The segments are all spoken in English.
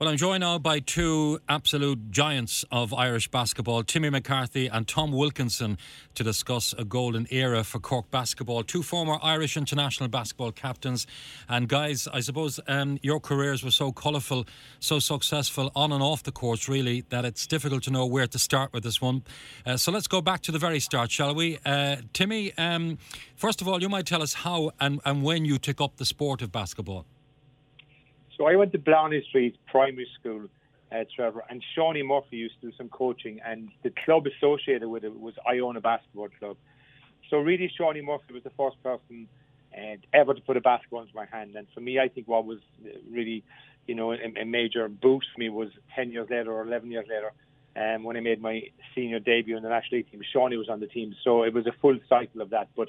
Well, I'm joined now by two absolute giants of Irish basketball, Timmy McCarthy and Tom Wilkinson, to discuss a golden era for Cork basketball. Two former Irish international basketball captains. And, guys, I suppose um, your careers were so colourful, so successful on and off the course, really, that it's difficult to know where to start with this one. Uh, so let's go back to the very start, shall we? Uh, Timmy, um, first of all, you might tell us how and, and when you took up the sport of basketball. So I went to Blarney Street Primary School, uh, Trevor, and Shawnee Murphy used to do some coaching, and the club associated with it was Iona Basketball Club. So really, Shawnee Murphy was the first person uh, ever to put a basketball into my hand, and for me, I think what was really, you know, a, a major boost for me was 10 years later or 11 years later. Um, when I made my senior debut in the national team, Shawnee was on the team, so it was a full cycle of that. But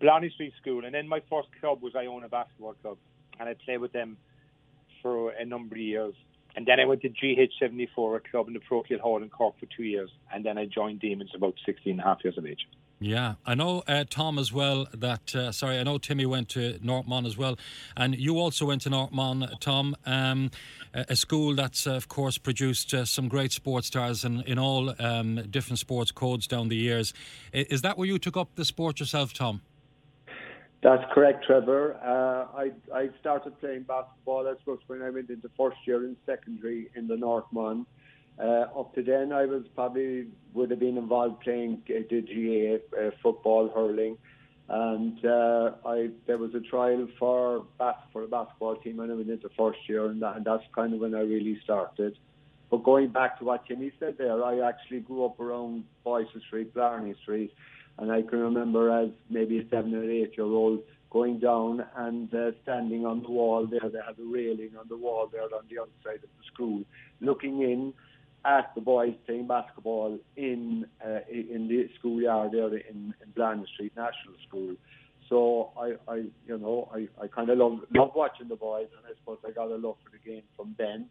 Blarney Street School, and then my first club was Iona Basketball Club, and I played with them for a number of years. And then I went to GH74, a club in the Parochial Hall in Cork for two years. And then I joined Demons about 16 and a half years of age. Yeah, I know uh, Tom as well. That uh, sorry, I know Timmy went to North Mon as well, and you also went to North Mon, Tom. Um, a school that's uh, of course produced uh, some great sports stars in in all um, different sports codes down the years. Is that where you took up the sport yourself, Tom? That's correct, Trevor. Uh, I I started playing basketball, I suppose, when I went into first year in secondary in the North Mon. Uh, up to then, I was probably would have been involved playing uh, the GA uh, football, hurling, and uh, I there was a trial for bas- for a basketball team when I went into first year, and, that, and that's kind of when I really started. But going back to what Timmy said there, I actually grew up around Boyce Street, Blarney Street, and I can remember as maybe a seven or eight year old going down and uh, standing on the wall there. They had a railing on the wall there on the outside of the school, looking in at the boys playing basketball in uh, in the schoolyard there in, in Blarney Street National School. So I, I you know, I, I kind of love love watching the boys, and I suppose I got a love for the game from then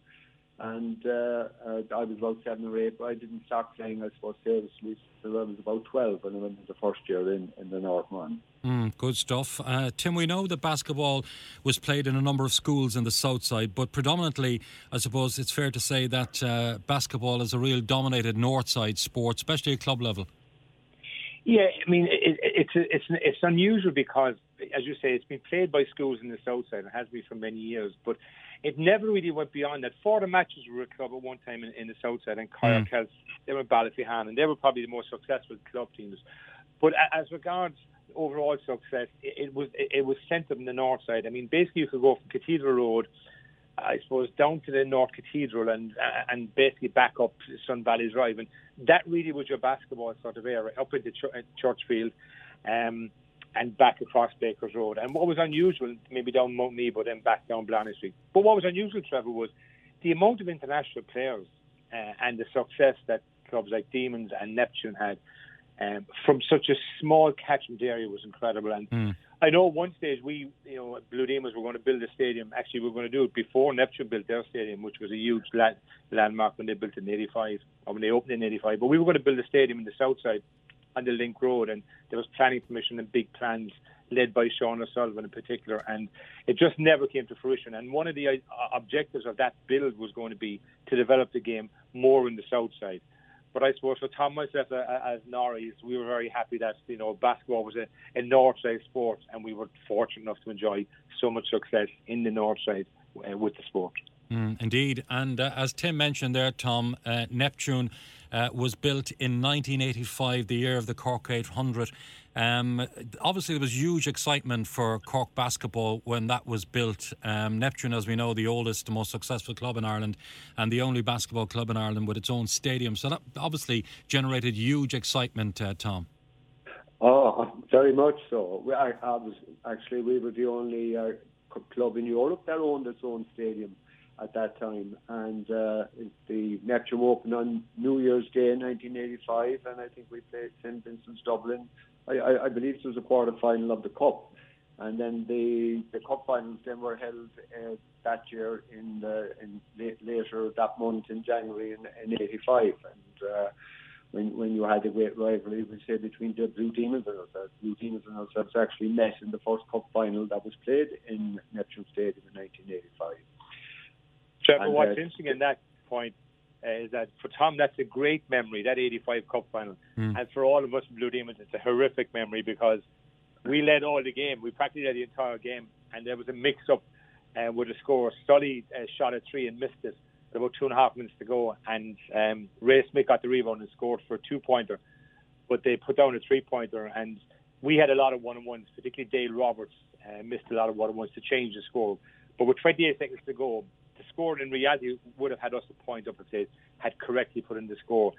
and uh, uh, I was about seven or eight, but I didn't start playing, I suppose, seriously until I was about 12 when I went into first year in, in the North Mon. Mm, good stuff. Uh, Tim, we know that basketball was played in a number of schools in the south side, but predominantly, I suppose it's fair to say that uh, basketball is a real dominated north side sport, especially at club level. Yeah, I mean, it, it's it's it's unusual because, as you say, it's been played by schools in the south side. It has been for many years, but it never really went beyond that. Four of the matches were a club at one time in, in the south side, and Kyle mm. they were Ballyphehane, and they were probably the most successful club teams. But as regards overall success, it, it was it, it was centred in the north side. I mean, basically, you could go from Cathedral Road. I suppose down to the North Cathedral and and basically back up Sun Valley Drive, and that really was your basketball sort of area up into Ch- Churchfield. Um, and back across Baker's Road. And what was unusual, maybe down Mount but then back down Blarney Street. But what was unusual, Trevor, was the amount of international players uh, and the success that clubs like Demons and Neptune had um, from such a small catchment area was incredible. And mm. I know one stage we, you know, Blue Demons were going to build a stadium. Actually, we were going to do it before Neptune built their stadium, which was a huge land, landmark when they built it in '85 or when they opened in '85. But we were going to build a stadium in the south side on the Link Road, and there was planning permission and big plans led by Sean O'Sullivan in particular, and it just never came to fruition. And one of the uh, objectives of that build was going to be to develop the game more in the south side. But I suppose for Tom myself uh, as Norries, we were very happy that you know basketball was a, a north side sport, and we were fortunate enough to enjoy so much success in the north side uh, with the sport. Mm, indeed, and uh, as Tim mentioned there, Tom, uh, Neptune uh, was built in 1985, the year of the Cork 800. Um, obviously, there was huge excitement for Cork basketball when that was built. Um, Neptune, as we know, the oldest, most successful club in Ireland, and the only basketball club in Ireland with its own stadium. So that obviously generated huge excitement, uh, Tom. Oh, very much so. I, I was actually we were the only uh, club in Europe that owned its own stadium at that time. And uh, the Neptune opened on New Year's Day in 1985, and I think we played St Vincent's Dublin. I, I, I believe it was a quarter final of the Cup. And then the the cup finals then were held uh, that year in the, in later that month in January in, in '85, and uh, when when you had a great rivalry, we say between the Blue Demons and ourselves. Blue Demons and ourselves actually met in the first cup final that was played in Neptune Stadium in 1985. Trevor, and, what's uh, interesting in that point uh, is that for Tom, that's a great memory, that 85 Cup final. Mm. And for all of us Blue Demons, it's a horrific memory because we led all the game. We practically led the entire game, and there was a mix up uh, with the score. Sully uh, shot a three and missed it with about two and a half minutes to go, and um, Ray Smith got the rebound and scored for a two pointer. But they put down a three pointer, and we had a lot of one on ones, particularly Dale Roberts uh, missed a lot of one on ones to change the score. But with 28 seconds to go, the score in reality would have had us a point up if they had correctly put in the score.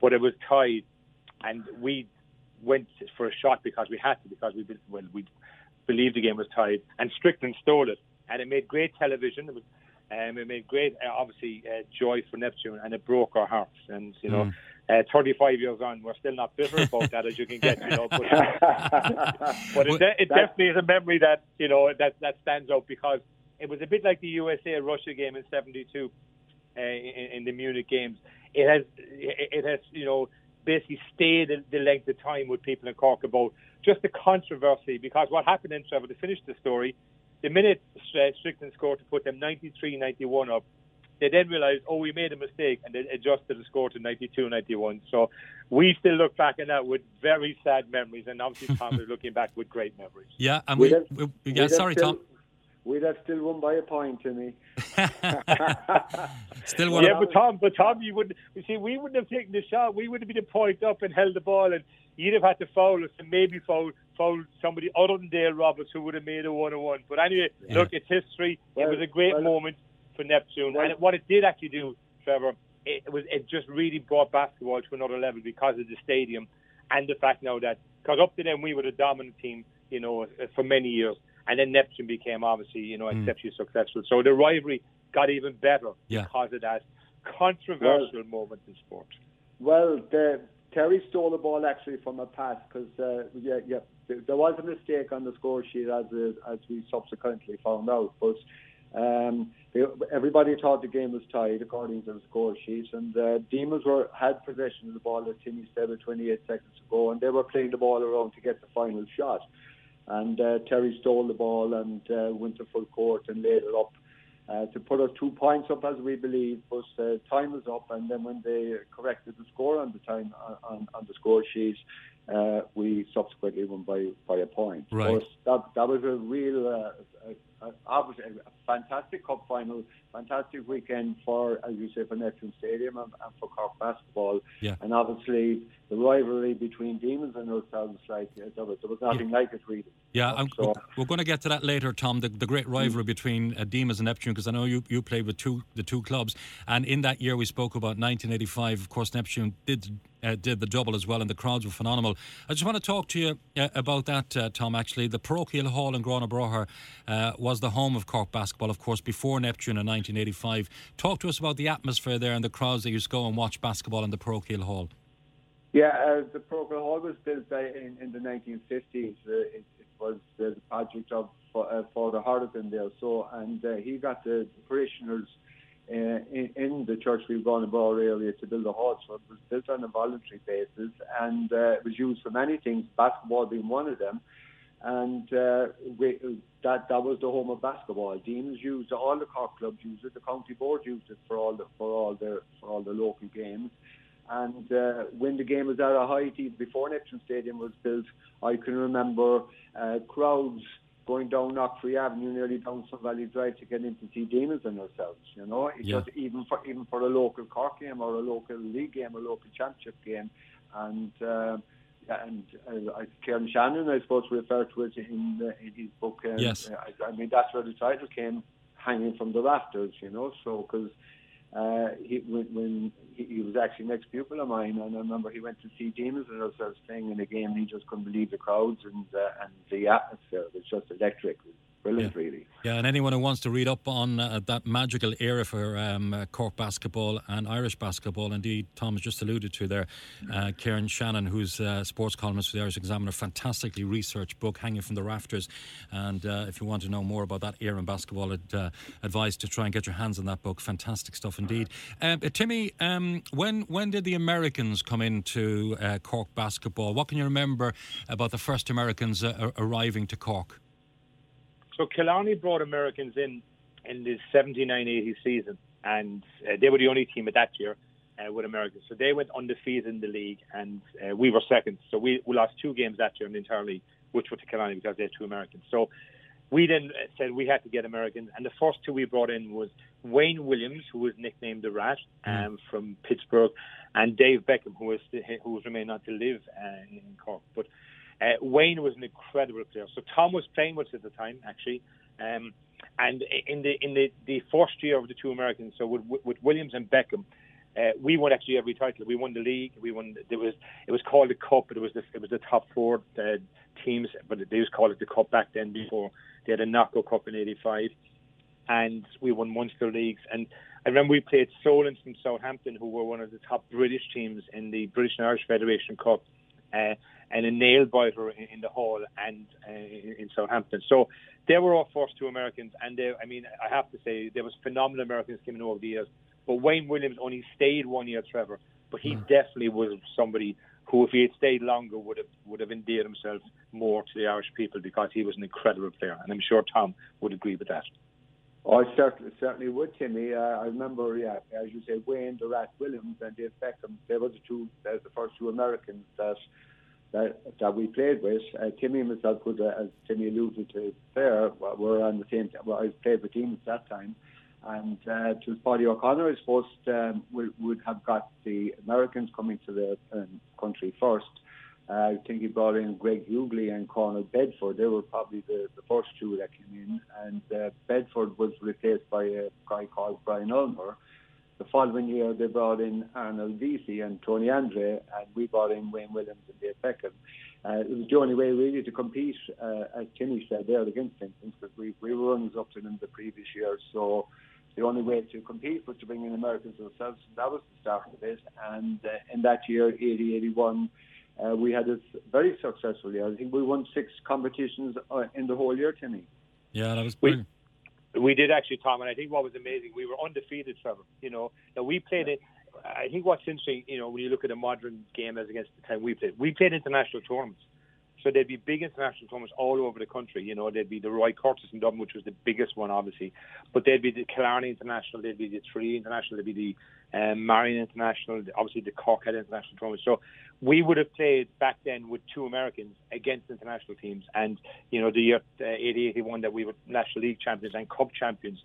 But it was tied, and we went for a shot because we had to, because we well, we believed the game was tied, and Strickland stole it, and it made great television. It was, um, it made great, uh, obviously, uh, joy for Neptune, and it broke our hearts. And you know, mm. uh, 35 years on, we're still not bitter about that as you can get. You know, but, but it, it definitely is a memory that you know that that stands out because it was a bit like the USA Russia game in '72 uh, in, in, the Munich games. It has it has you know basically stayed the length of time with people in Cork about just the controversy because what happened in Trevor to finish the story, the minute Strickland scored to put them 93-91 up, they then realised, oh, we made a mistake, and they adjusted the score to 92-91. So we still look back on that with very sad memories, and obviously Tom is looking back with great memories. Yeah, and we, we, we yeah, sorry, still, Tom. We'd have still won by a point Timmy. still won. Yeah, but Tom, but Tom, you would you see, we wouldn't have taken the shot. We would have been a point up and held the ball, and you'd have had to foul us and maybe foul foul somebody other than Dale Roberts who would have made a one-on-one. But anyway, yeah. look, it's history. Well, it was a great well, moment for Neptune, well, and what it did actually do, Trevor, it was it just really brought basketball to another level because of the stadium and the fact now that because up to then we were the dominant team, you know, for many years and then Neptune became obviously you know mm. exceptionally successful. So the rivalry got even better yeah. because of that controversial well, moment in sport. Well, the, Terry stole the ball actually from a pass because uh, yeah, yeah, there was a mistake on the score sheet as as we subsequently found out, but. Um, everybody thought the game was tied according to the score sheet, and uh, Demons were had possession of the ball, as Timmy said, with 28 seconds to go, and they were playing the ball around to get the final shot. And uh, Terry stole the ball and uh, went to full court and laid it up uh, to put us two points up, as we believe. But uh, time was up, and then when they corrected the score on the time on, on the score sheet, uh, we subsequently won by by a point. Right. That that was a real, uh, obviously a fantastic cup final, fantastic weekend for, as you say, for Neptune Stadium and, and for Cork basketball. Yeah. And obviously the rivalry between Demons and ourselves, like there was, there was nothing yeah. like it really. Yeah, so, we're going to get to that later, Tom. The, the great rivalry between uh, Demons and Neptune, because I know you, you played with two the two clubs, and in that year we spoke about 1985. Of course, Neptune did uh, did the double as well, and the crowds were phenomenal. I just want to talk to you uh, about that, uh, Tom. Actually, the Parochial Hall in Grona uh, was the home of Cork basketball, of course, before Neptune in 1985. Talk to us about the atmosphere there and the crowds that used to go and watch basketball in the Parochial Hall. Yeah, uh, the Parochial Hall was built in, in the 1950s. Uh, it, it, was the project of Father Hardigan there. So, and he got the parishioners in, in, the church we've gone about area to build a hall. So it was built on a voluntary basis and uh, it was used for many things, basketball being one of them. And uh, we, that that was the home of basketball. Deans used it, all the Cork clubs used it, the county board used it for all the for all the for all the local games. And uh, when the game was at a height, even before Neptune Stadium was built, I can remember uh, crowds going down Knockfree Avenue, nearly down Sun Valley Drive to get in to see Demons and ourselves. You know, it yeah. just even for even for a local Cork game or a local league game, a local championship game, and. Uh, and uh, Kieran Shannon, I suppose, referred to it in, uh, in his book. Um, yes. I, I mean, that's where the title came, hanging from the rafters, you know. So, because uh, he, when, when he, he, was actually an ex-pupil of mine, and I remember he went to see Demons and I was playing in a game, and he just couldn't believe the crowds and uh, and the atmosphere. It was just electric. It was brilliant, yeah. really. Yeah, and anyone who wants to read up on uh, that magical era for um, uh, Cork basketball and Irish basketball, indeed, Tom has just alluded to there, uh, Kieran Shannon, who's a sports columnist for the Irish Examiner, fantastically researched book, Hanging from the Rafters. And uh, if you want to know more about that era in basketball, I'd uh, advise to try and get your hands on that book. Fantastic stuff indeed. Uh, Timmy, um, when when did the Americans come into Cork basketball? What can you remember about the first Americans arriving to Cork? So Killarney brought Americans in in the 79-80 season, and uh, they were the only team at that year uh, with Americans. So they went undefeated in the league, and uh, we were second. So we, we lost two games that year in the entire league, which were to Killarney because they had two Americans. So we then said we had to get Americans, and the first two we brought in was Wayne Williams, who was nicknamed the Rat, mm. um, from Pittsburgh, and Dave Beckham, who was who was remained not to live uh, in Cork. But uh, Wayne was an incredible player. So Tom was playing with us at the time, actually. Um, and in the in the, the first year of the two Americans, so with, with Williams and Beckham, uh, we won actually every title. We won the league. We won. There was it was called the cup, but it was the, it was the top four uh, teams, but they used to call it the cup back then. Before they had a knockout cup in '85, and we won Munster leagues. And I remember we played Solent from Southampton, who were one of the top British teams in the British and Irish Federation Cup. Uh, and a nail biter in, in the hall and uh, in Southampton. So they were our first two Americans, and they, I mean, I have to say there was phenomenal Americans coming over the years. But Wayne Williams only stayed one year, Trevor. But he mm. definitely was somebody who, if he had stayed longer, would have would have endeared himself more to the Irish people because he was an incredible player, and I'm sure Tom would agree with that. I certainly, certainly would, Timmy. Uh, I remember, yeah, as you say, Wayne, Rat Williams, and Dave Beckham. They were the two, uh, the first two Americans that that, that we played with. Uh, Timmy and myself, could, uh, as Timmy alluded to there, were on the same. Well, I played with teams at that time, and uh, it Paddy O'Connor, I suppose, um, would, would have got the Americans coming to the um, country first. I think he brought in Greg Hughley and Cornel Bedford. They were probably the, the first two that came in, and uh, Bedford was replaced by a guy called Brian Ulmer. The following year, they brought in Arnold Vesey and Tony Andre, and we brought in Wayne Williams and Dave Beckham. Uh, it was the only way really to compete, uh, as Timmy said there, against Simpsons, because we, we were runners up to them the previous year. So the only way to compete was to bring in Americans ourselves. That was the start of it. And uh, in that year, 80 81, uh, we had a very successful year. I think we won six competitions uh, in the whole year, Timmy. Yeah, that was brilliant. We, we did actually, Tom, and I think what was amazing, we were undefeated, Trevor. You know, that we played it. I think what's interesting, you know, when you look at a modern game as against the time we played, we played international tournaments. So there'd be big international tournaments all over the country. You know, there'd be the Roy Curtis in Dublin, which was the biggest one, obviously. But there'd be the Killarney International, there'd be the Tralee International, there'd be the um, Marion International, obviously the Corkhead International tournament. So we would have played back then with two Americans against international teams. And, you know, the year uh, 80 81 that we were National League champions and Cup champions,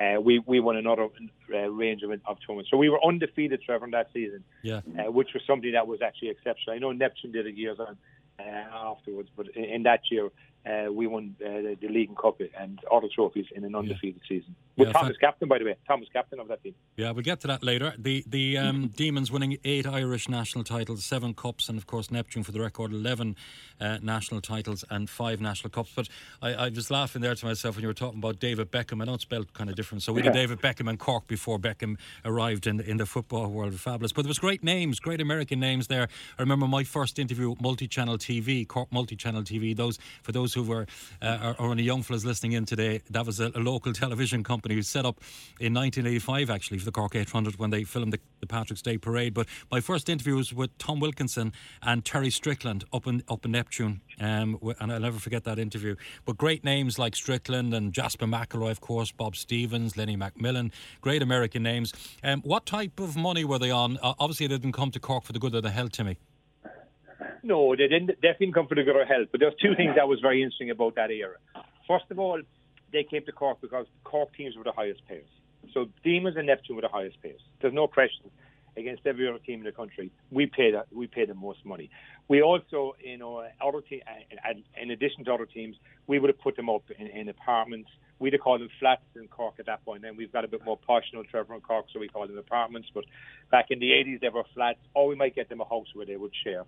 uh, we, we won another uh, range of, of tournaments. So we were undefeated, Trevor, in that season, yeah. Uh, which was something that was actually exceptional. I know Neptune did it years on uh, afterwards, but in, in that year, uh, we won uh, the league and cup and other trophies in an undefeated yeah. season. With yeah, Thomas captain, by the way. Thomas captain of that team. Yeah, we'll get to that later. The the um, Demons winning eight Irish national titles, seven cups, and of course Neptune for the record eleven uh, national titles and five national cups. But I, I, was laughing there to myself when you were talking about David Beckham. I know it's spelled kind of different. So we yeah. David Beckham and Cork before Beckham arrived in in the football world. Of Fabulous. But there was great names, great American names there. I remember my first interview, with multi-channel TV, Cork multi-channel TV. Those for those who were uh, or, any young fellas listening in today, that was a, a, local television company who set up in 1985 actually for the Cork 800 when they filmed the, the Patrick's Day Parade. But my first interview was with Tom Wilkinson and Terry Strickland up in up in Neptune, um, and I'll never forget that interview. But great names like Strickland and Jasper McElroy, of course, Bob Stevens, Lenny McMillan, great American names. Um, what type of money were they on? Uh, obviously, they didn't come to Cork for the good of the health, Timmy. No, they didn't. Definitely didn't come for the good health. But there's two things that was very interesting about that era. First of all, they came to Cork because Cork teams were the highest payers. So Demons and Neptune were the highest payers. There's no question against every other team in the country. We paid we paid the most money. We also, you know, other te- in addition to other teams, we would have put them up in, in apartments. We'd have called them flats in Cork at that point. Then we've got a bit more posh now, Trevor in Cork, so we call them apartments. But back in the 80s, they were flats, or we might get them a house where they would share.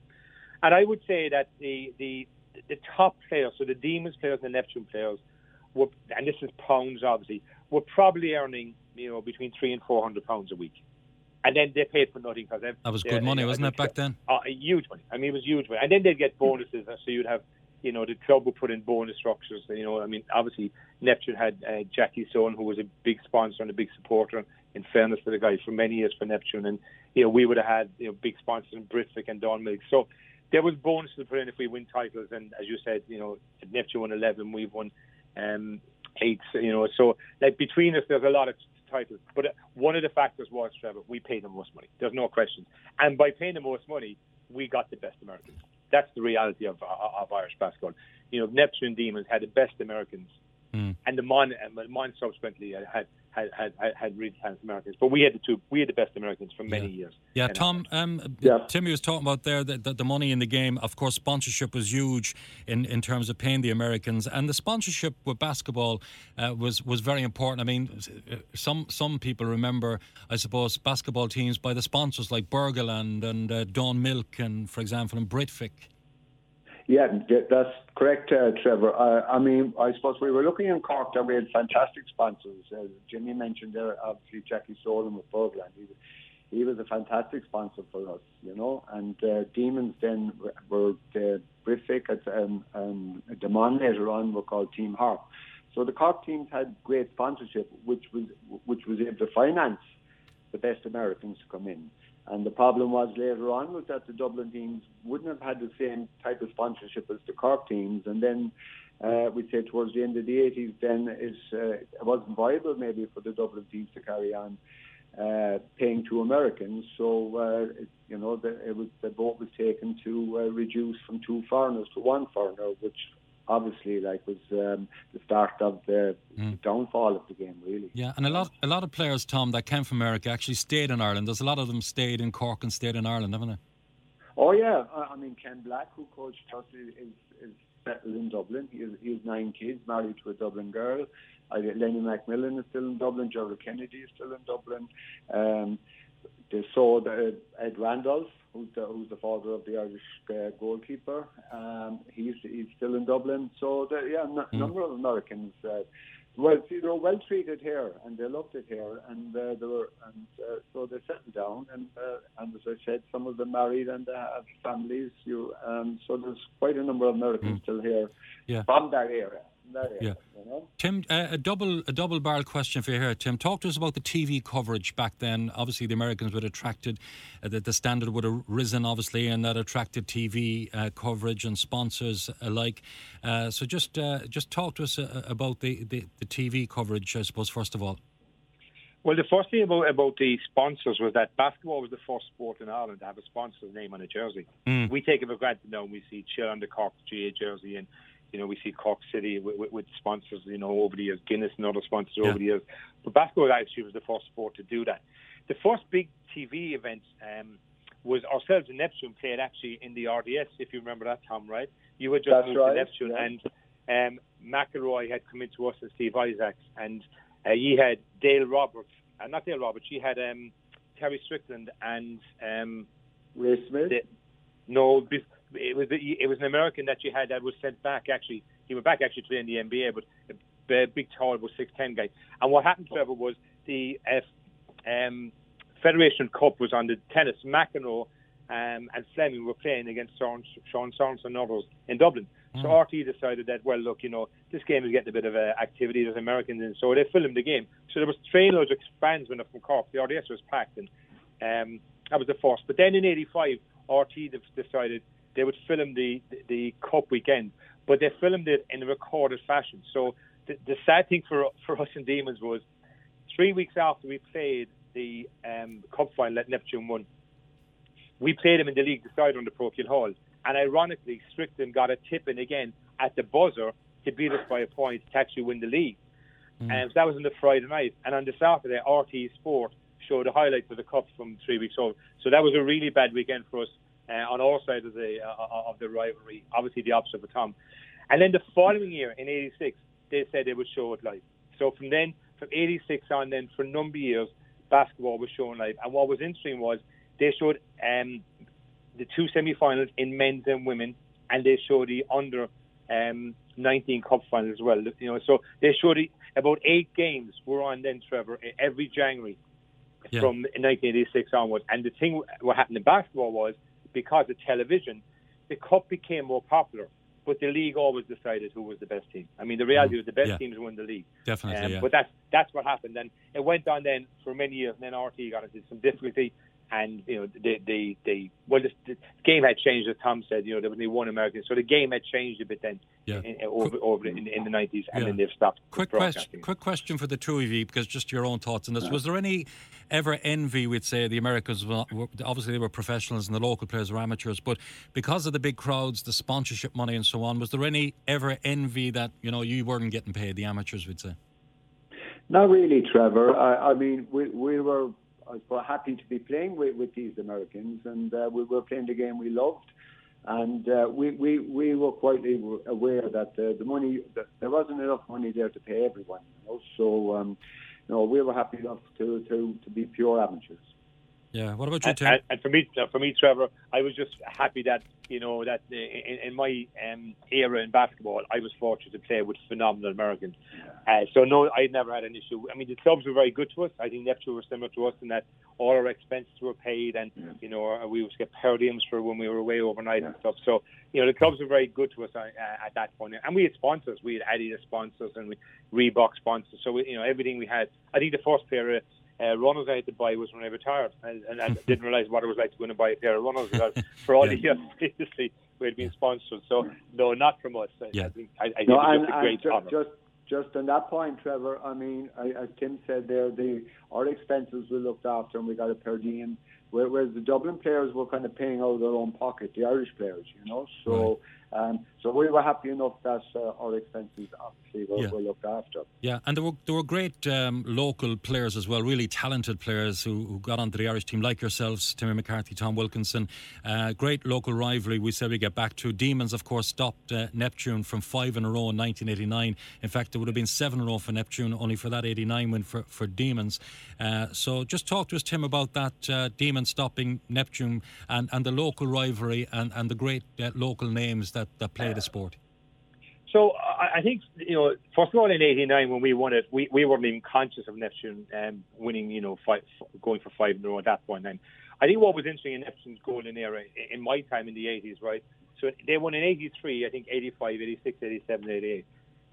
And I would say that the the the top players, so the Demons players and the Neptune players, were, and this is pounds obviously, were probably earning you know between three and four hundred pounds a week, and then they paid for nothing because that was good money, wasn't it back then? Uh, huge money. I mean, it was huge money, and then they'd get bonuses, so you'd have. You know, the club would put in bonus structures. You know, I mean, obviously, Neptune had uh, Jackie Stone, who was a big sponsor and a big supporter. In fairness to the guy for many years for Neptune, and you know, we would have had you know big sponsors in Britvic and Dawn Milk. So there was bonuses to put in if we win titles, and as you said, you know, Neptune won eleven, we've won um, eight. You know, so like between us, there's a lot of titles. But uh, one of the factors was Trevor, we paid the most money. There's no question, and by paying the most money, we got the best Americans. That's the reality of of Irish basketball. You know, Neptune Demons had the best Americans, mm. and the Mon, uh, Mon subsequently had had had, had really talented Americans. But we had the two, we had the best Americans for many yeah. years. Yeah, Tom. Um, yeah. Timmy was talking about there that the, the, money in the game. Of course, sponsorship was huge in, in terms of paying the Americans, and the sponsorship with basketball uh, was was very important. I mean, some some people remember, I suppose, basketball teams by the sponsors like Burgerland and uh, Dawn Milk, and for example, and Britvic. Yeah, that's correct, uh, Trevor. Uh, I mean, I suppose we were looking in Cork that we had fantastic sponsors. As Jimmy mentioned there, obviously Jackie Solon with Burgerland. He, he was a fantastic sponsor for us, you know. And uh, Demons then were terrific, Britvic and, and Demon later on were called Team Harp. So the Cork teams had great sponsorship, which was which was able to finance the best Americans to come in. And the problem was later on was that the Dublin teams wouldn't have had the same type of sponsorship as the Cork teams. And then uh, we'd say towards the end of the 80s, then uh, it wasn't viable maybe for the Dublin teams to carry on uh, paying to Americans. So, uh, it, you know, the, was, the vote was taken to uh, reduce from two foreigners to one foreigner, which obviously like was um, the start of the mm. downfall of the game really. Yeah and a lot a lot of players Tom that came from America actually stayed in Ireland. There's a lot of them stayed in Cork and stayed in Ireland haven't they oh yeah. I mean Ken Black who coached us is, is settled in Dublin. He has, he has nine kids married to a Dublin girl. I, Lenny Macmillan is still in Dublin. Gerald Kennedy is still in Dublin. Um, they saw the, Ed Randolph who's the, who's the father of the Irish uh, goalkeeper. Um, he's he's still in Dublin. So the, yeah, a n- mm. number of Americans. Uh, well, see, they were well treated here, and they loved it here, and uh, they were, and uh, so they settled down, and uh, and as I said, some of them married and they have families. You, um, so there's quite a number of Americans mm. still here yeah. from that area yeah. You know? Tim, uh, a double a double barrel question for you here, Tim. Talk to us about the TV coverage back then. Obviously, the Americans would attracted uh, that the standard would have risen, obviously, and that attracted TV uh, coverage and sponsors alike. Uh, so just uh, just talk to us uh, about the, the, the TV coverage, I suppose. First of all. Well, the first thing about about the sponsors was that basketball was the first sport in Ireland to have a sponsor's name on a jersey. Mm. We take it for granted now. When we see Chill on the Cork GA jersey, and you know, we see Cork City with, with, with sponsors, you know, over the years, Guinness and other sponsors yeah. over the years. But basketball actually was the first sport to do that. The first big TV event um, was ourselves and Neptune played actually in the RDS, if you remember that, Tom, right? You had just That's moved right, to Neptune, yeah. and um, McElroy had come into us and Steve Isaacs, and uh, he had Dale Roberts, uh, not Dale Roberts, he had um, Terry Strickland and um, Ray Smith. The, no, it was it was an American that you had that was sent back. Actually, he went back actually to play in the NBA, but a big, tall, was six ten guy. And what happened, Trevor, was the uh, um, Federation Cup was on the tennis. McEnroe um, and Fleming were playing against Sean, Sean Sorensen and others in Dublin. So mm. RT decided that, well, look, you know, this game is getting a bit of uh, activity. There's Americans in, so they filmed the game. So there was trainloads of fans went up from Cork. The RDS was packed, and um, that was the first. But then in '85, RT decided they would film the, the, the Cup weekend, but they filmed it in a recorded fashion. So the, the sad thing for for us in Demons was three weeks after we played the um, Cup final at Neptune won, we played them in the league decider on the Parochial Hall and ironically, Strickland got a tip in again at the buzzer to beat us by a point to actually win the league. Mm. And so that was on the Friday night. And on the Saturday, RT Sport showed the highlights of the cup from three weeks old. So that was a really bad weekend for us on all sides of the uh, of the rivalry. Obviously, the opposite for Tom. And then the following year in '86, they said they would show it live. So from then, from '86 on, then for a number of years, basketball was shown live. And what was interesting was they showed um, the two semi-finals in men's and women, and they showed the under um, 19 cup final as well. You know, so they showed the, about eight games were on then, Trevor, every January yeah. from 1986 onwards. And the thing what happened in basketball was because of television, the cup became more popular. But the league always decided who was the best team. I mean, the reality mm. was the best yeah. teams won the league. Definitely, um, yeah. But that's that's what happened. And it went on then for many years. And then RT got into some difficulty and you know the the the well the, the, game had changed as Tom said you know there was only one American so the game had changed a bit then yeah. in, in, over over in, in the nineties and yeah. then they've stopped. Quick question, quick question for the two of you because just your own thoughts on this. Was there any ever envy with say the Americans? Were, obviously they were professionals and the local players were amateurs, but because of the big crowds, the sponsorship money and so on, was there any ever envy that you know you weren't getting paid? The amateurs would say. Not really, Trevor. I, I mean, we we were I was happy to be playing with, with these Americans, and uh, we were playing the game we loved. And uh, we, we, we were quite aware that the, the money, that there wasn't enough money there to pay everyone. You know? So, um, you know, we were happy enough to, to, to be pure amateurs. Yeah. What about you, Tim? And, and, for me, for me, Trevor, I was just happy that you know that in, in my um, era in basketball, I was fortunate to play with phenomenal Americans. Uh, so no, I never had an issue. I mean, the clubs were very good to us. I think Neptune were similar to us in that all our expenses were paid, and yeah. you know we would get per diems for when we were away overnight yeah. and stuff. So you know the clubs were very good to us uh, at that point, and we had sponsors. We had Adidas sponsors and we Reebok sponsors. So we, you know everything we had. I think the first pair uh, runners I had to buy was when I retired, and, and I didn't realise what it was like to go and buy a pair of runners because for all yeah. the years previously we had been sponsored. So no, not from us. Yeah. I think, I, I no, and, a great just, just just on that point, Trevor. I mean, as Tim said there, the our expenses were looked after, and we got a per diem. Whereas the Dublin players were kind of paying out of their own pocket, the Irish players, you know. So. Right um, so we were happy enough that uh, our expenses obviously were, yeah. were, looked after. Yeah, and there were there were great um, local players as well, really talented players who, who, got onto the Irish team, like yourselves, Timmy McCarthy, Tom Wilkinson. Uh, great local rivalry. We said we get back to Demons, of course, stopped uh, Neptune from five in a row in 1989. In fact, it would have been seven in a row for Neptune, only for that 89 win for for Demons. Uh, so just talk to us, Tim, about that uh, Demon stopping Neptune and, and the local rivalry and, and the great uh, local names that that, that play the sport? So I think you know, first of all, in '89 when we won it, we, we weren't even conscious of Neptune um, winning. You know, five, going for five in a row at that point. And I think what was interesting in Neptune's golden era in my time in the '80s, right? So they won in '83, I think '85, '86, '87, '88.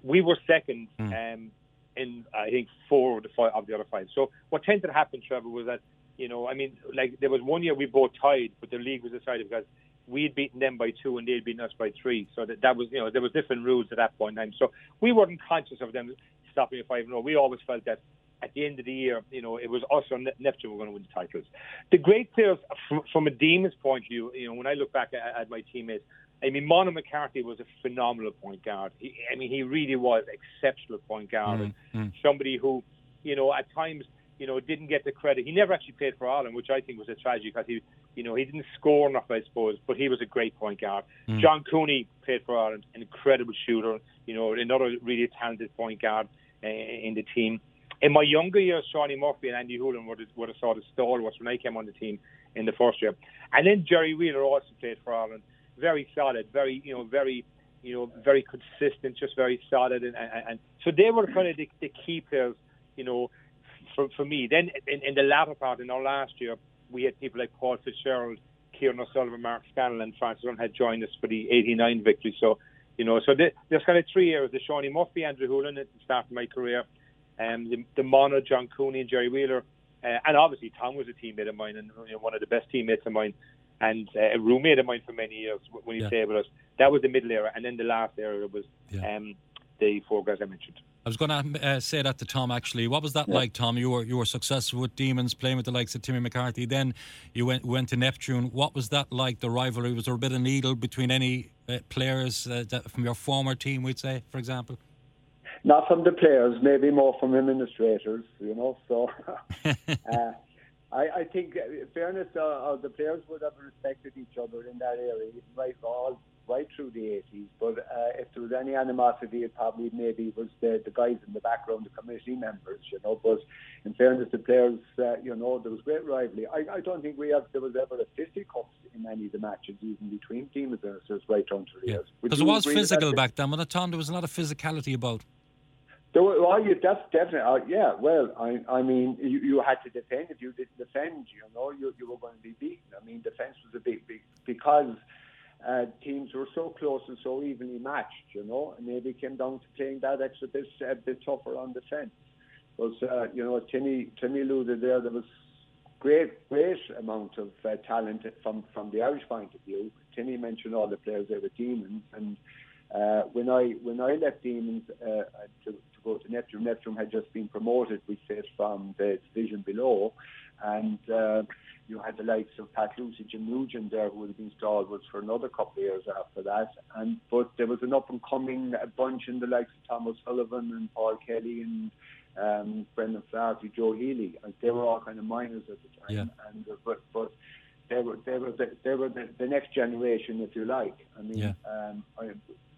We were second mm. um, in I think four of the five of the other five. So what tended to happen, Trevor, was that you know, I mean, like there was one year we both tied, but the league was decided because we had beaten them by two and they'd beaten us by three. So that, that was, you know, there was different rules at that point in time. So we weren't conscious of them stopping at five and We always felt that at the end of the year, you know, it was us or Neptune were going to win the titles. The great players, from, from a Demons point of view, you know, when I look back at, at my teammates, I mean, Mono McCarthy was a phenomenal point guard. He, I mean, he really was exceptional point guard, mm-hmm. and somebody who, you know, at times, you know, didn't get the credit. He never actually played for Ireland, which I think was a tragedy because he you know, he didn't score enough, I suppose, but he was a great point guard. Mm. John Cooney played for Ireland, an incredible shooter. You know, another really talented point guard uh, in the team. In my younger years, Shawnee Murphy and Andy Hoolan were the, were the sort of stalwarts when I came on the team in the first year. And then Jerry Wheeler also played for Ireland. Very solid, very, you know, very, you know, very consistent, just very solid. And, and, and so they were kind of the, the key players, you know, for, for me. Then in, in the latter part, in our last year, we had people like Paul Fitzgerald, Kieran O'Sullivan, Mark Scanlon, and Francis Dunn had joined us for the 89 victory. So, You know, so there's kind of three years: the Shawnee Murphy, Andrew Hoolan at the start of my career, um, the, the Mono, John Cooney, and Jerry Wheeler, uh, and obviously Tom was a teammate of mine and you know, one of the best teammates of mine, and uh, a roommate of mine for many years when he yeah. stayed with us. That was the middle era, and then the last era was yeah. um, the four guys I mentioned. I was going to uh, say that to Tom. Actually, what was that yeah. like, Tom? You were you were successful with Demons, playing with the likes of Timmy McCarthy. Then you went went to Neptune. What was that like? The rivalry was there a bit of needle between any uh, players uh, from your former team? We'd say, for example. Not from the players, maybe more from administrators. You know, so. Uh, I, I think, fairness, uh, the players would have respected each other in that area, right all right through the 80s. But uh, if there was any animosity, it probably maybe was the, the guys in the background, the committee members, you know. But in fairness, the players, uh, you know, there was great rivalry. I, I don't think we have there was ever a fisticuffs in any of the matches, even between teams and right down to the years. Because it was physical back then. When I time, there was a lot of physicality about. There were, well, you, that's definitely, uh, yeah. Well, I, I mean, you, you had to defend. If you didn't defend, you know, you, you were going to be beaten. I mean, defence was a big, big because uh, teams were so close and so evenly matched, you know, and maybe came down to playing that extra bit, a bit tougher on defence. Because, uh, you know, Timmy, Timmy alluded there, there was great, great amount of uh, talent from, from the Irish point of view. Timmy mentioned all the players there were Demons, and uh, when I when I left Demons uh, to, to go to Neptune, Neptune had just been promoted, we said, from the division below, and uh, you had the likes of Pat Lucy, Jim Nugent there, who had been stalwarts for another couple of years after that. And but there was an up and coming bunch in the likes of Thomas Sullivan and Paul Kelly and um, Brendan Flaherty, Joe Healy, and they were all kind of minors at the time. Yeah. And uh, but but they were they were the, they were the, the next generation, if you like. I mean, yeah. um, I,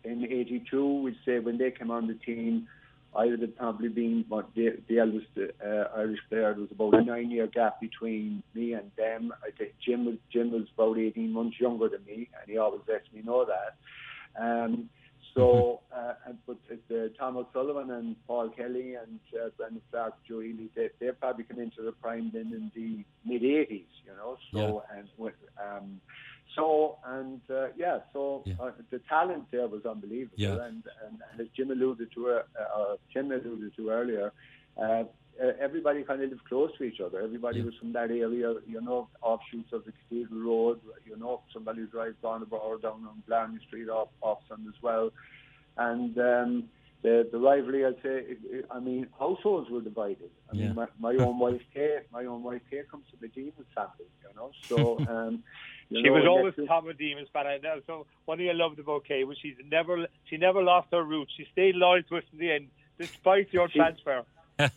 in '82, we'd say when they came on the team I would have probably been what the, the eldest uh, Irish player. There was about a nine-year gap between me and them. I think Jim was Jim was about 18 months younger than me, and he always lets me know that. Um, so, mm-hmm. uh, but uh, Tom O'Sullivan and Paul Kelly and uh, Brendan Clark, Joe Healy, they, they probably come into the prime then in the mid 80s, you know. So, yeah. and with, um, so and uh, yeah, so yeah. Uh, the talent there was unbelievable. Yeah. And, and, and as Jim alluded to, uh, uh, Tim alluded to earlier, uh, everybody kind of lived close to each other. Everybody yeah. was from that area, you know, offshoots of the Cathedral Road. You know, somebody drives down the bar down on Blarney Street off off Sun as well, and. Um, the the rivalry, I'd say, it, it, I mean, households were divided. I yeah. mean, my, my own wife Kate, my own wife Kate comes from the Demons family, you know. So um, she know, was always top of Demons, but I know. So one thing I loved about Kay was she's never she never lost her roots. She stayed loyal to us to the end, despite your she, transfer. I,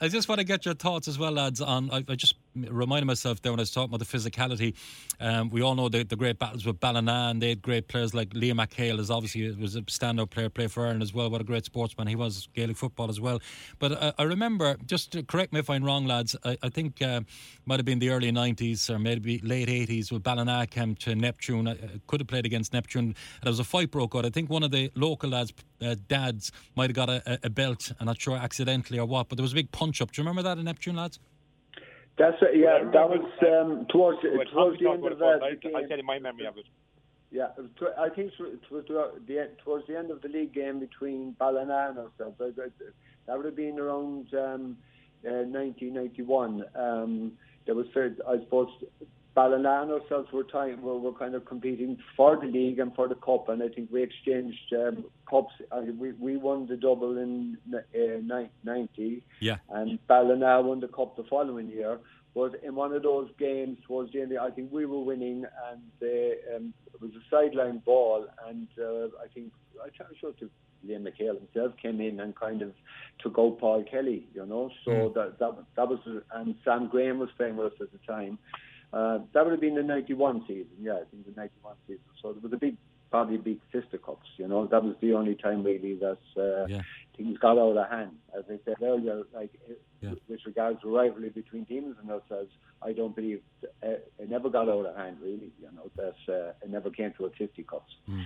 I, just want to get your thoughts as well, lads. On I, I just reminded myself there when I was talking about the physicality. Um, we all know the, the great battles with Ballina, and they had great players like Liam McHale, is obviously was a standout player, play for Ireland as well. What a great sportsman he was, Gaelic football as well. But uh, I remember, just correct me if I'm wrong, lads. I, I think uh, might have been the early '90s or maybe late '80s when Ballina came to Neptune. I, could have played against Neptune. And there was a fight broke out. I think one of the local lads, uh, dads, might have got a, a belt. I'm not sure accidentally or what, but there was a big punch up. Do you remember that in Neptune, lads? That's uh, yeah. That was um, towards towards the end of the game. I tell you my memory of it. Yeah, I think it was towards the end of the league game between Ballina and ourselves. That would have been around um, uh, 1991. Um, there was, I suppose, Ballina and ourselves were, time, were, were kind of competing for the league and for the cup, and I think we exchanged um, cups. Uh, we, we won the double in uh, 90, yeah. and Ballina won the cup the following year. But in one of those games towards the end, I think we were winning, and uh, um, it was a sideline ball, and uh, I think I'm sure to Liam McHale himself came in and kind of took out Paul Kelly, you know. So mm. that that that was, and Sam Graham was playing with us at the time. Uh, that would have been the 91 season, yeah, I think the 91 season. So there was a big, probably big fisticuffs, you know. That was the only time really that uh, yeah. things got out of hand. As I said earlier, like yeah. with regards to rivalry between teams and ourselves, I don't believe uh, it never got out of hand really, you know, that uh, it never came to a fisticuffs. Mm.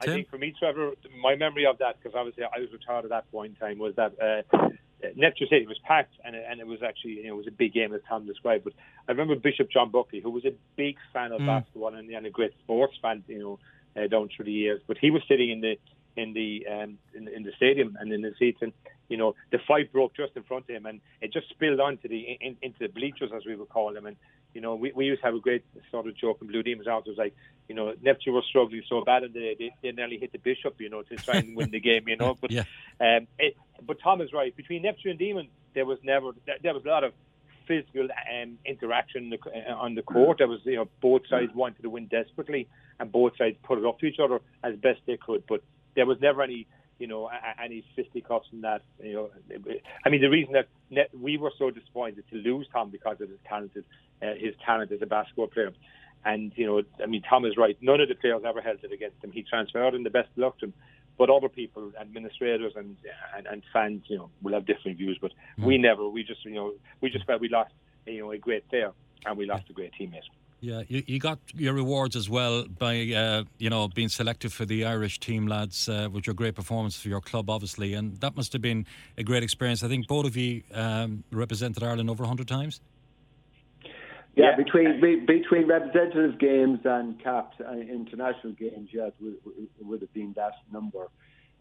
I think for me, Trevor, my memory of that, because obviously I was retired at that point in time, was that uh, Neptune City was packed, and and it was actually you know it was a big game as Tom described. But I remember Bishop John Buckley, who was a big fan of mm. basketball and, and a great sports fan, you know, uh, down through the years. But he was sitting in the in the um, in, in the stadium and in the seats, and you know the fight broke just in front of him, and it just spilled onto the in, into the bleachers as we would call them. And you know we, we used to have a great sort of joke in Blue Demons out. It was like you know Neptune was struggling so bad, and they, they, they nearly hit the bishop, you know, to try and win the game, you know. But yeah. um, it, but Tom is right. Between Neptune and Demon, there was never there was a lot of physical um, interaction on the court. There was, you know, both sides wanted to win desperately, and both sides put it up to each other as best they could. But there was never any, you know, any fisticuffs in that. You know, I mean, the reason that we were so disappointed to lose Tom because of his talented, uh, his talent as a basketball player. And you know, I mean, Tom is right. None of the players ever held it against him. He transferred, and the best luck to him. But other people, administrators and, and and fans, you know, will have different views. But mm. we never. We just, you know, we just felt we lost, you know, a great player, and we lost a great teammate. Yeah, you, you got your rewards as well by uh, you know being selected for the Irish team, lads, uh, with your great performance for your club, obviously, and that must have been a great experience. I think both of you um, represented Ireland over hundred times. Yeah, yeah, between be, between representative games and capped uh, international games, yes, would, would have been that number.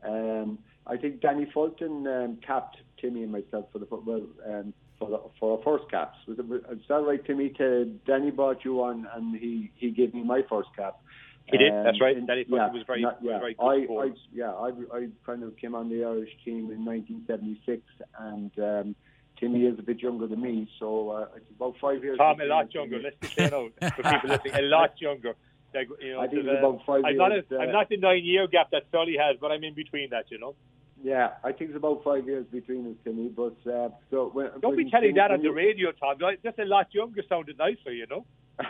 Um, I think Danny Fulton um, capped Timmy and myself for the football um, for the, for our first caps. Was it, it's not right Timmy? me to Danny bought you one and he he gave me my first cap. He did. Um, that's right. And Danny yeah, was very, not, yeah. very. I, I, yeah, I, I kind of came on the Irish team in 1976, and um, Timmy is a bit younger than me, so uh, it's about five years. Tom, a lot younger. Let's be clear out for people listening. A lot younger. Like, you know, I think it's about five I'm years. Not a, uh, I'm not the nine-year gap that Sully has, but I'm in between that. You know. Yeah, I think it's about five years between us, Timmy. But uh, so when, don't when be telling that on the radio, Tom. Just a lot younger sounded nicer, you know.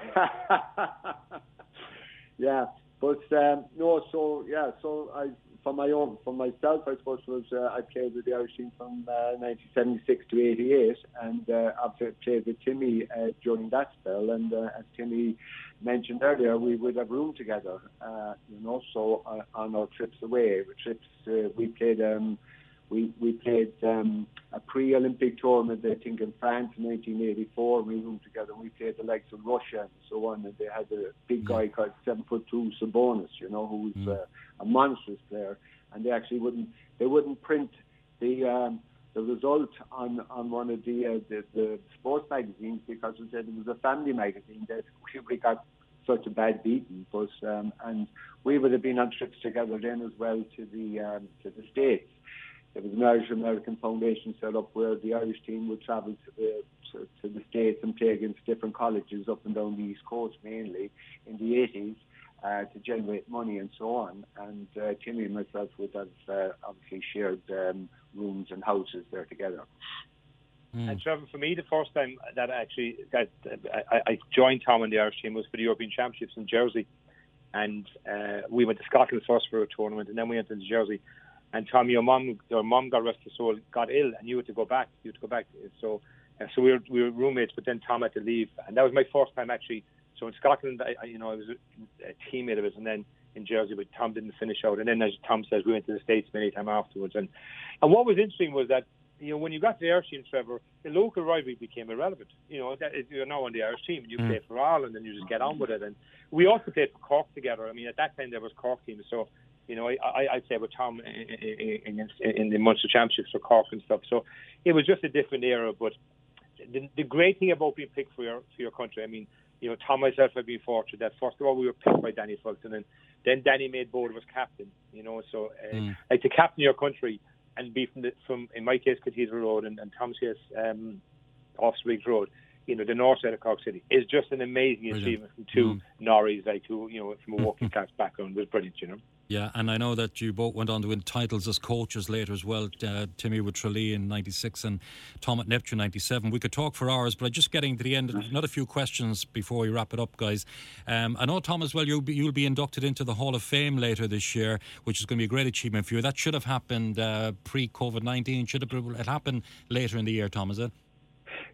yeah, but um, no. So yeah, so I for my own, for myself, I suppose was uh, I played with the Irish team from uh, 1976 to 88, and uh, I've played with Timmy uh, during that spell. And uh, as Timmy mentioned earlier, we would have room together, uh, you know. So uh, on our trips away, trips uh, we played. Um, we we played um, a pre-Olympic tournament, I think, in France in 1984. We roomed together. We played the likes of Russia and so on, and they had a big guy called seven foot two Sabonis, you know, who was mm. uh, a monstrous player. And they actually wouldn't they wouldn't print the um, the result on on one of the, uh, the the sports magazines because it said it was a family magazine that we got such a bad beating. But um, and we would have been on trips together then as well to the um, to the states there was an Irish American Foundation set up where the Irish team would travel to the to, to, the states and play against different colleges up and down the east coast, mainly in the 80s, uh, to generate money and so on. And uh, Timmy and myself would have uh, obviously shared um, rooms and houses there together. Mm. And Trevor, for me, the first time that I actually got, I, I joined Tom and the Irish team was for the European Championships in Jersey, and uh, we went to Scotland first for a tournament, and then we went to Jersey. And Tom, your mom, your mom got rest of soul, got ill, and you had to go back. You had to go back. So, uh, so we were we were roommates, but then Tom had to leave, and that was my first time actually. So in Scotland, I, you know, I was a teammate of his, and then in Jersey, but Tom didn't finish out. And then, as Tom says, we went to the States many times afterwards. And and what was interesting was that you know when you got to the Irish team, Trevor, the local rivalry became irrelevant. You know, that you're now on the Irish team, and you mm. play for Ireland, and then you just get on with it. And we also played for Cork together. I mean, at that time there was Cork teams, so you know, I, I, I'd say with Tom in, in, in the Munster Championships for Cork and stuff. So it was just a different era. But the, the great thing about being picked for your for your country, I mean, you know, Tom myself have been fortunate that first of all we were picked by Danny Fulton, and then Danny made board us captain. You know, so uh, mm. like to captain your country and be from the from in my case Cathedral Road and, and Tom's case um, Off Spriggs Road you know, the north side of Cork City is just an amazing brilliant. achievement from two mm. Norries, like who, you know, from a working class background was brilliant, you know. Yeah, and I know that you both went on to win titles as coaches later as well. Uh, Timmy with Tralee in '96 and Tom at Neptune '97. We could talk for hours, but I'm just getting to the end, not a few questions before we wrap it up, guys. Um, I know Tom as well. You'll be, you'll be inducted into the Hall of Fame later this year, which is going to be a great achievement for you. That should have happened uh, pre COVID nineteen. Should have it happened later in the year, Tom? Is it?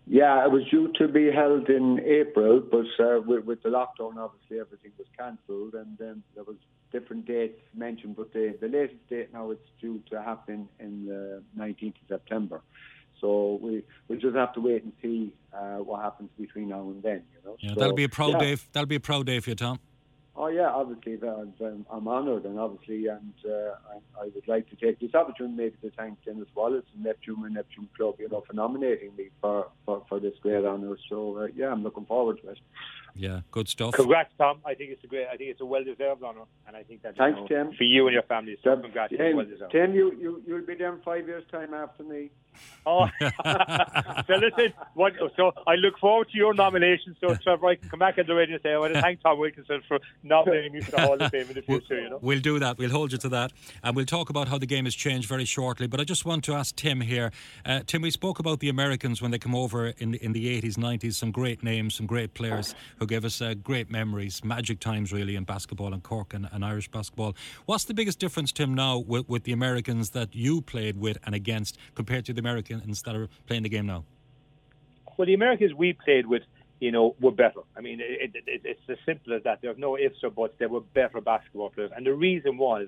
Yeah, it was due to be held in April, but uh, with, with, the lockdown, obviously everything was cancelled, and then there was different dates mentioned. But the, the latest date now it's due to happen in the 19th of September. So we we just have to wait and see uh, what happens between now and then. You know. Yeah, so, that'll be a proud yeah. day. That'll be a proud day for you, Tom. Oh yeah, obviously I'm, I'm honoured and obviously and uh, I, I, would like to take this opportunity maybe to thank Dennis Wallace and Neptune and Neptune Club, you know, for nominating me for, for, for this great honour. So uh, yeah, I'm looking forward to it. Yeah, good stuff. Congrats, Tom. I think it's a great. I think it's a well-deserved honour, and I think that thanks, you know, Tim, for you and your family. So Tim, congrats, Tim, well deserved. Tim, you you you'll be there in five years' time after me. Oh, so listen. What, so I look forward to your nomination. So Trevor, I can come back on the radio and say I want to thank Tom Wilkinson for nominating me for the Hall of Fame in the future. You know, we'll do that. We'll hold you to that, and we'll talk about how the game has changed very shortly. But I just want to ask Tim here. Uh, Tim, we spoke about the Americans when they come over in the, in the 80s, 90s. Some great names, some great players who gave us uh, great memories, magic times really in basketball and Cork and, and Irish basketball. What's the biggest difference, Tim, now with, with the Americans that you played with and against compared to the Americans that are playing the game now? Well, the Americans we played with, you know, were better. I mean, it, it, it's as simple as that. There's no ifs or buts. They were better basketball players, and the reason was,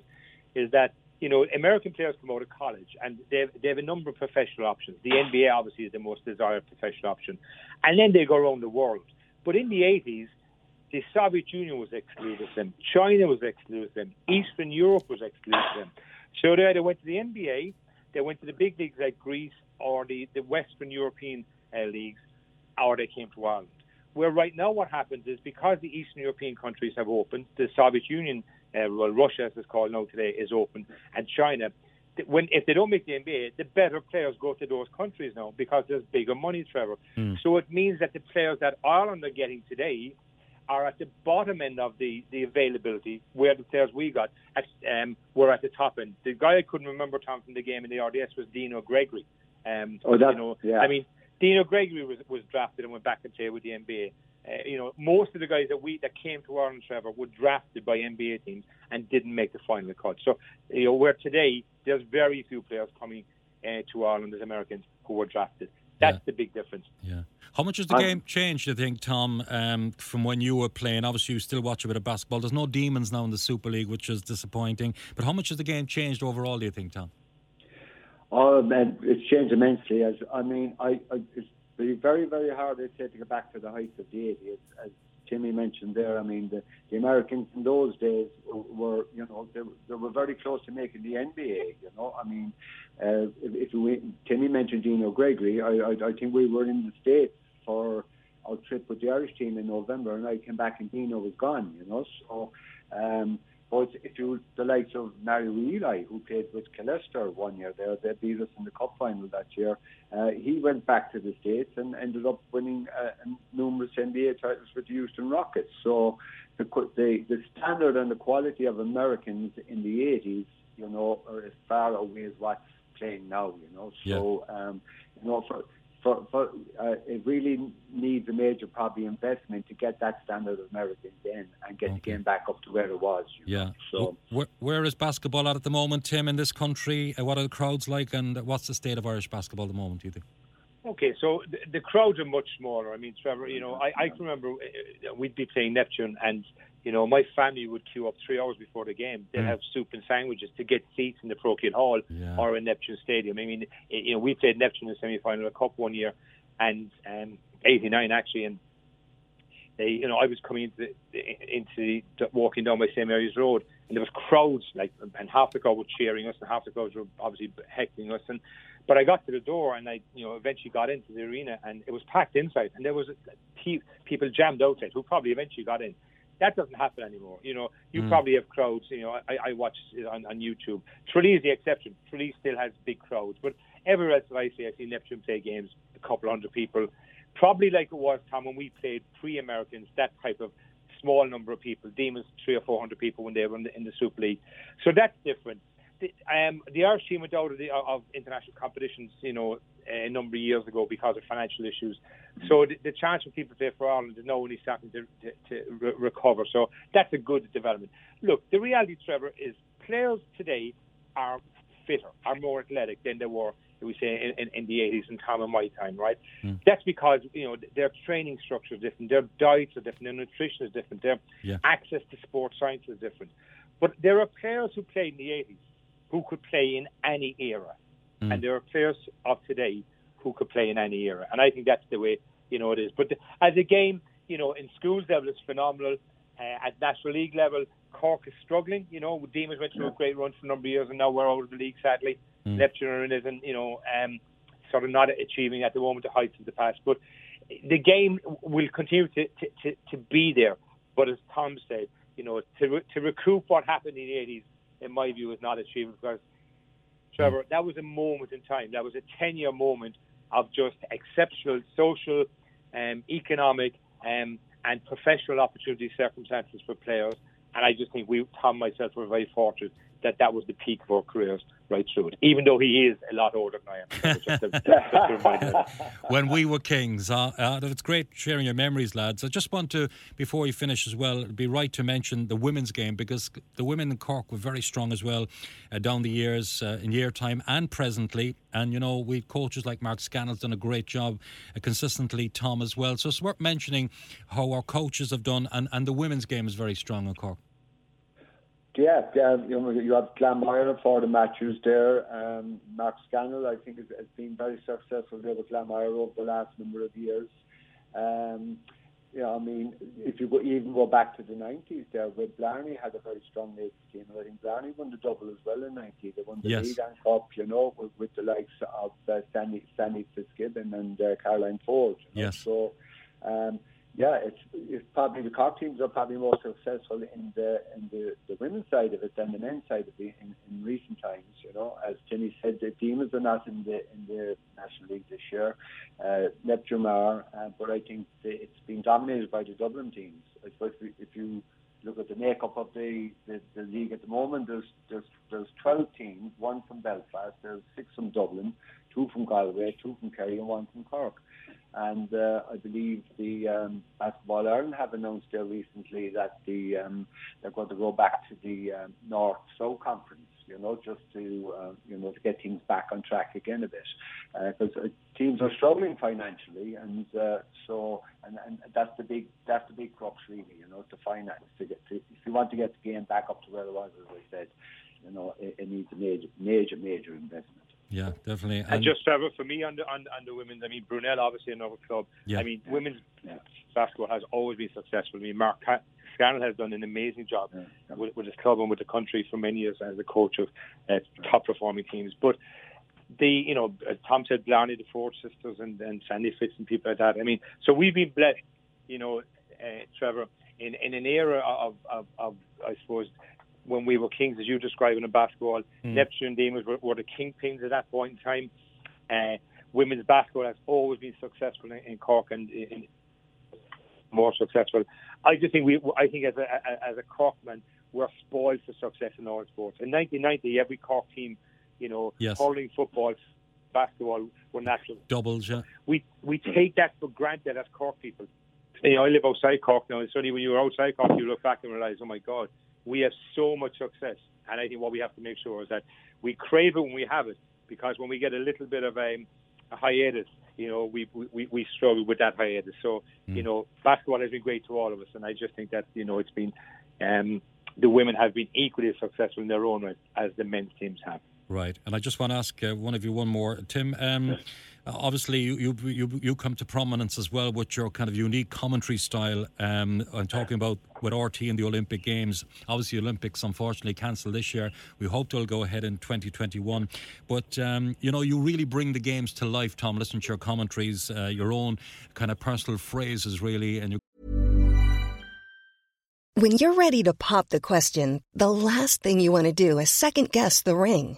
is that you know, American players come out of college and they have, they have a number of professional options. The NBA obviously is the most desired professional option, and then they go around the world. But in the 80s, the Soviet Union was excluded them, China was excluded them, Eastern Europe was excluded them. So they either went to the NBA, they went to the big leagues like Greece or the, the Western European uh, leagues, or they came to Ireland. Where right now what happens is because the Eastern European countries have opened, the Soviet Union, uh, well, Russia as it's called now today, is open, and China, when if they don't make the NBA, the better players go to those countries now because there's bigger money, travel. Mm. So it means that the players that Ireland are getting today are at the bottom end of the, the availability, where the players we got at, um, were at the top end. The guy I couldn't remember, Tom, from the game in the RDS was Dino Gregory. Um, oh, that, you know, yeah. I mean, Dino Gregory was, was drafted and went back and played with the NBA. Uh, you know, most of the guys that we that came to Ireland, Trevor, were drafted by NBA teams and didn't make the final cut. So, you know, where today there's very few players coming uh, to Ireland as Americans who were drafted. That's Yeah. the big difference. Yeah. How much has the I- game changed, do you think, Tom, um, from when you were playing? Obviously, you still watch a bit of basketball. There's no demons now in the Super League, which is disappointing. But how much has the game changed overall, do you think, Tom? Oh man, it's changed immensely. As I mean, I, I it's very, very, very hard I'd say to get back to the heights of the 80s. As Timmy mentioned there, I mean, the, the Americans in those days were, you know, they, they were very close to making the NBA. You know, I mean, uh, if, if we, Timmy mentioned Dino Gregory, I, I, I think we were in the states for our trip with the Irish team in November, and I came back and Dino was gone. You know, so. Um, but if you the likes of Mario Elie, who played with Killester one year there, they beat us in the cup final that year. Uh, he went back to the States and ended up winning uh, numerous NBA titles with the Houston Rockets. So the, the the standard and the quality of Americans in the 80s, you know, are as far away as what's playing now. You know, so um, you know for. For, for uh, it really needs a major probably investment to get that standard of Americans in and get the game back up to where it was. you Yeah. know. So where, where is basketball at at the moment, Tim, in this country? Uh, What are the crowds like? And what's the state of Irish basketball at the moment, do you think? Okay, so the, the crowds are much smaller. I mean, Trevor, you know, I, I can remember uh, we'd be playing Neptune, and you know, my family would queue up three hours before the game. They'd Mm. have soup and sandwiches to get seats in the Parochial Hall Yeah. or in Neptune Stadium. I mean, you know, we played Neptune in the semi-final of the cup one year, and um, '89 actually, and they, you know, I was coming into the, into the, walking down by St Mary's Road, and there was crowds like, and half the crowd were cheering us, and half the crowds were obviously heckling us, and but I got to the door, and I, you know, eventually got into the arena, and it was packed inside, and there was pe- people jammed outside who probably eventually got in. That doesn't happen anymore. You know, you Mm. probably have crowds. You know, I, I watch it on, on YouTube. Tralee is the exception. Tralee still has big crowds, but everywhere else that I see, I see Neptune play games, a couple hundred people, probably like it was Tom when we played pre-Americans. That type of small number of people, Demons three or four hundred people when they were in the, in the Super League. So that's different. The, um, the Irish team went out of, the, of international competitions, you know, a number of years ago because of financial issues. So the, the chance for people to play for Ireland is now only starting to, to, to re- recover. So that's a good development. Look, the reality, Trevor, is players today are fitter, are more athletic than they were, we say, in, in, the 80s and Tom and my time, right? Mm. That's because, you know, their training structure is different, their diets are different, their nutrition is different, their Yeah. access to sports science is different. But there are players who played in the 80s who could play in any era. Mm. And there are players of today who could play in any era, and I think that's the way you know it is. But the, as a game, you know, in schools level, it's phenomenal. Uh, at National League level, Cork is struggling. You know, Demons went through a great run for a number of years, and now we're out of the league, sadly. Mm. Neptune isn't, you know, um, sort of not achieving at the moment the heights of the past. But the game will continue to, to, to, to be there. But as Tom said, you know, to, to recoup what happened in the 80s, in my view, is not achievable because, Trevor, that was a moment in time. That was a 10 year moment of just exceptional social, um, economic, um, and professional opportunity circumstances for players. And I just think we, Tom, myself, were very fortunate that that was the peak of our careers right through it, even though he is a lot older than I am. when we were kings, uh, uh, it's great sharing your memories, lads. I just want to, before we finish as well, it'd be right to mention the women's game because the women in Cork were very strong as well uh, down the years, uh, in year time and presently. And, you know, we coaches like Mark Scannell's done a great job uh, consistently, Tom as well. So it's worth mentioning how our coaches have done, and, and the women's game is very strong in Cork. Yeah, yeah, you know, you have Glanmire for the matches there. Um, Mark Scannell, I think, has, has been very successful there with Glanmire over the last number of years. Um, you know, I mean, if you go, even go back to the 90s there, where Blarney had a very strong ladies team, and I think Blarney won the double as well in 90. They won the yes. league and cup, you know, with, with the likes of uh, Sandy, Sandy Fitzgibbon and uh, Caroline Ford. You know? Yes. So, um, yeah, it's, it's probably the Cork teams are probably more successful in the in the, the women's side of it than the men's side of it in, in recent times. You know, as Jenny said, the teams are not in the in the National League this year. Uh, Neptune are, uh, but I think the, it's been dominated by the Dublin teams. I suppose if you look at the makeup of the, the, the league at the moment, there's there's there's 12 teams, one from Belfast, there's six from Dublin, two from Galway, two from Kerry, and one from Cork. And uh, I believe the um, Basketball Ireland have announced there recently that the um, they're going to go back to the um, North South Conference. You know, just to uh, you know to get things back on track again a bit, because uh, uh, teams are struggling financially, and uh, so and, and that's the big that's the big crux really. You know, to finance to get to, if you want to get the game back up to where it was, as I said, you know, it, it needs a major major major investment. Yeah, definitely. And, and just Trevor, for me on the on, on the women's, I mean Brunell obviously another club. Yeah. I mean women's yeah. basketball has always been successful. I mean Mark Scannell has done an amazing job yeah. with, with his club and with the country for many years as a coach of uh, top performing teams. But the you know as Tom said, Blarney, the Ford sisters, and, and Sandy Fitz and people like that. I mean, so we've been blessed, you know, uh, Trevor, in, in an era of, of, of I suppose when we were kings, as you describe in basketball. Mm. Neptune Demas were, were the kingpins at that point in time. Uh, women's basketball has always been successful in, in Cork and in, more successful. I just think we, I think as a as a Corkman, we're spoiled for success in all sports. In 1990, every Cork team, you know, yes. hurling, football, basketball were national doubles. Yeah, we we take that for granted as Cork people. You know, I live outside Cork now, and certainly when you're outside Cork, you look back and realize, oh my God, we have so much success. And I think what we have to make sure is that we crave it when we have it, because when we get a little bit of a, a hiatus, you know, we, we, we struggle with that hiatus. So, mm. you know, basketball has been great to all of us. And I just think that, you know, it's been, um, the women have been equally as successful in their own right as the men's teams have. Right. And I just want to ask uh, one of you one more. Tim, um. Uh, obviously, you, you you come to prominence as well with your kind of unique commentary style. Um, I'm talking about with RTÉ in the Olympic Games. Obviously, Olympics unfortunately cancelled this year. We hope they'll go ahead in 2021. But um, you know, you really bring the games to life, Tom. Listen to your commentaries, uh, your own kind of personal phrases, really, and you. When you're ready to pop the question, the last thing you want to do is second guess the ring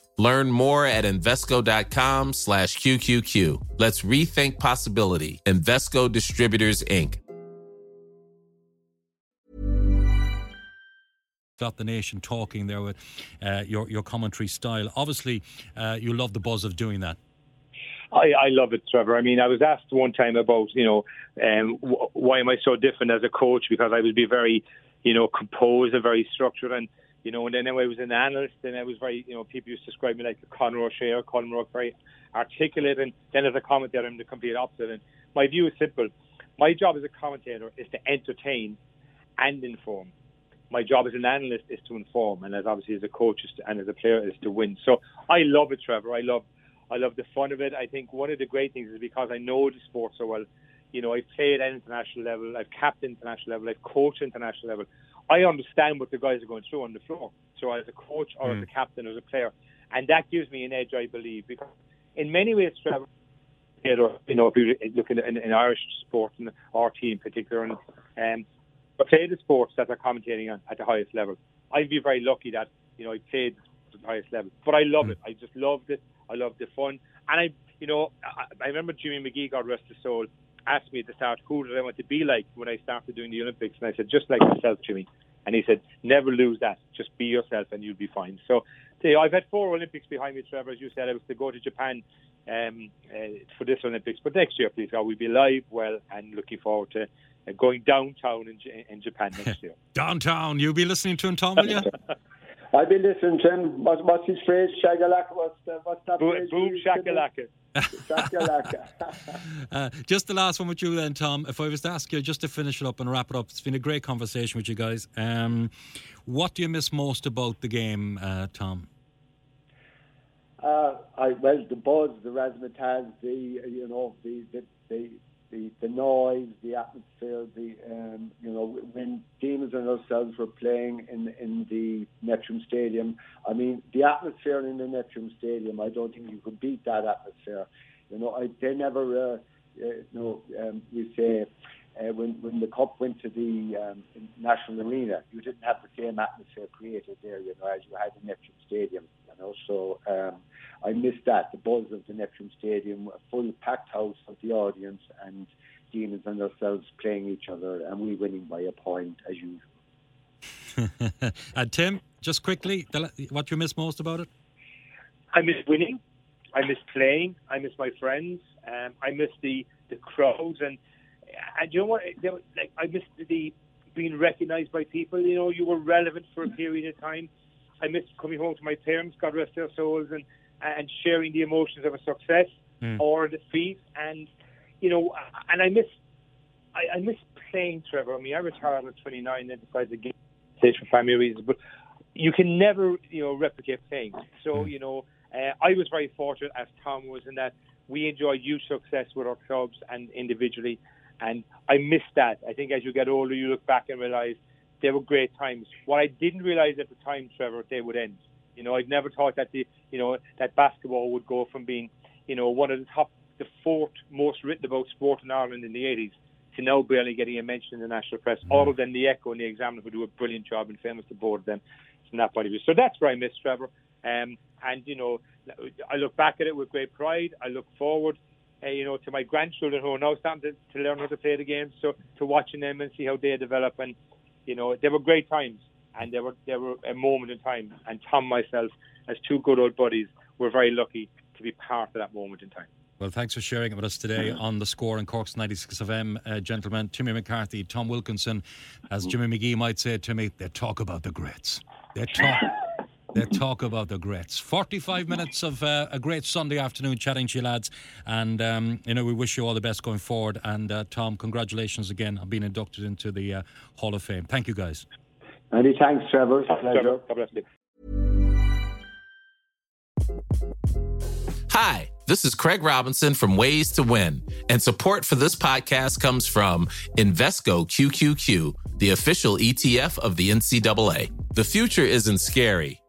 Learn more at Invesco.com slash QQQ. Let's rethink possibility. Invesco Distributors, Inc. got the nation talking there with uh, your your commentary style. Obviously, uh, you love the buzz of doing that. I, I love it, Trevor. I mean, I was asked one time about, you know, um, w- why am I so different as a coach? Because I would be very, you know, composed and very structured. And, you know, and then I was an analyst and I was very, you know, people used to describe me like a Conor O'Shea or Colin Rock, very articulate. And then as a commentator, I'm the complete opposite. And my view is simple. My job as a commentator is to entertain and inform my job as an analyst is to inform, and as obviously as a coach to, and as a player is to win. So I love it, Trevor. I love I love the fun of it. I think one of the great things is because I know the sport so well. You know, I've played at international level, I've captained international level, I've coached international level. I understand what the guys are going through on the floor. So as a coach or mm. as a captain or as a player, and that gives me an edge, I believe, because in many ways, Trevor, you know, if you look in, in, in Irish sport and our team in particular, and um, but play the sports that they're commentating on at the highest level. I'd be very lucky that you know I played at the highest level. But I love mm. it. I just loved it. I loved the fun, and I, you know, I, I remember Jimmy Magee, God rest his soul, asked me at the start who did I want to be like when I started doing the Olympics, and I said just like myself, Jimmy. And he said, never lose that. Just be yourself, and you'll be fine. So, see, I've had four Olympics behind me, Trevor. As you said, I was to go to Japan um, uh, for this Olympics, but next year, please God, we'll be live, well, and looking forward to uh, going downtown in, in Japan next year. downtown, you'll be listening to him, Tom, will you? I've been listening to him. What, what's his phrase? Shagalaka. What's, the, what's that boom, phrase? Boom shakalaka. uh, just the last one with you then, Tom. If I was to ask you just to finish it up and wrap it up, it's been a great conversation with you guys. Um, what do you miss most about the game, uh, Tom? Uh, I, well, the buzz, the razzmatazz, the you know the the, the the, the noise, the atmosphere, the um, you know when Demons and ourselves were playing in in the Neptune Stadium. I mean, the atmosphere in the Neptune Stadium. I don't think you could beat that atmosphere. You know, I, they never. Uh, uh, you know, um, we say uh, when when the cup went to the um, national arena, you didn't have the same atmosphere created there, you know, as you had in Neptune Stadium. You know, so um, I missed that the buzz of the Neptune Stadium, a full packed house of the audience, and Demons and ourselves playing each other, and we winning by a point as usual. and Tim, just quickly, what you miss most about it? I miss winning. I miss playing. I miss my friends. Um, I miss the the crowds and and you know what? They, like I missed the being recognised by people. You know, you were relevant for a period of time. I missed coming home to my parents, God rest their souls, and and sharing the emotions of a success mm. or a defeat. And you know, and I miss I, I miss playing, Trevor. I mean, I retired at 29 and decided to get stage for family reasons, but you can never, you know, replicate playing. So, mm. you know, uh, I was very fortunate, as Tom was, in that we enjoyed huge success with our clubs and individually. And I miss that. I think as you get older, you look back and realize they were great times. What I didn't realize at the time, Trevor, they would end. You know, I'd never thought that the, you know, that basketball would go from being, you know, one of the top, the fourth most written about sport in Ireland in the 80s to now barely getting a mention in the national press, mm. other than the Echo and the Examiner, who do a brilliant job and famous to board them from that point of view. So that's where I miss Trevor. Um, and, you know, I look back at it with great pride. I look forward uh, you know, to my grandchildren who are now starting to, to learn how to play the game. So to watching them and see how they develop, and you know, they were great times, and they were they were a moment in time. And Tom, myself, as two good old buddies, were very lucky to be part of that moment in time. Well, thanks for sharing it with us today on the score in Cork's 96 FM, uh, gentlemen. Timmy McCarthy, Tom Wilkinson, as Jimmy Magee might say to me, they talk about the greats. They talk. They talk about the greats. 45 minutes of uh, a great Sunday afternoon chatting to you, lads. And, um, you know, we wish you all the best going forward. And, uh, Tom, congratulations again on being inducted into the uh, Hall of Fame. Thank you, guys. Many thanks, Trevor. Pleasure. God bless you. Hi, this is Craig Robinson from Ways to Win, and support for this podcast comes from Invesco QQQ, the official ETF of the NCAA. The future isn't scary.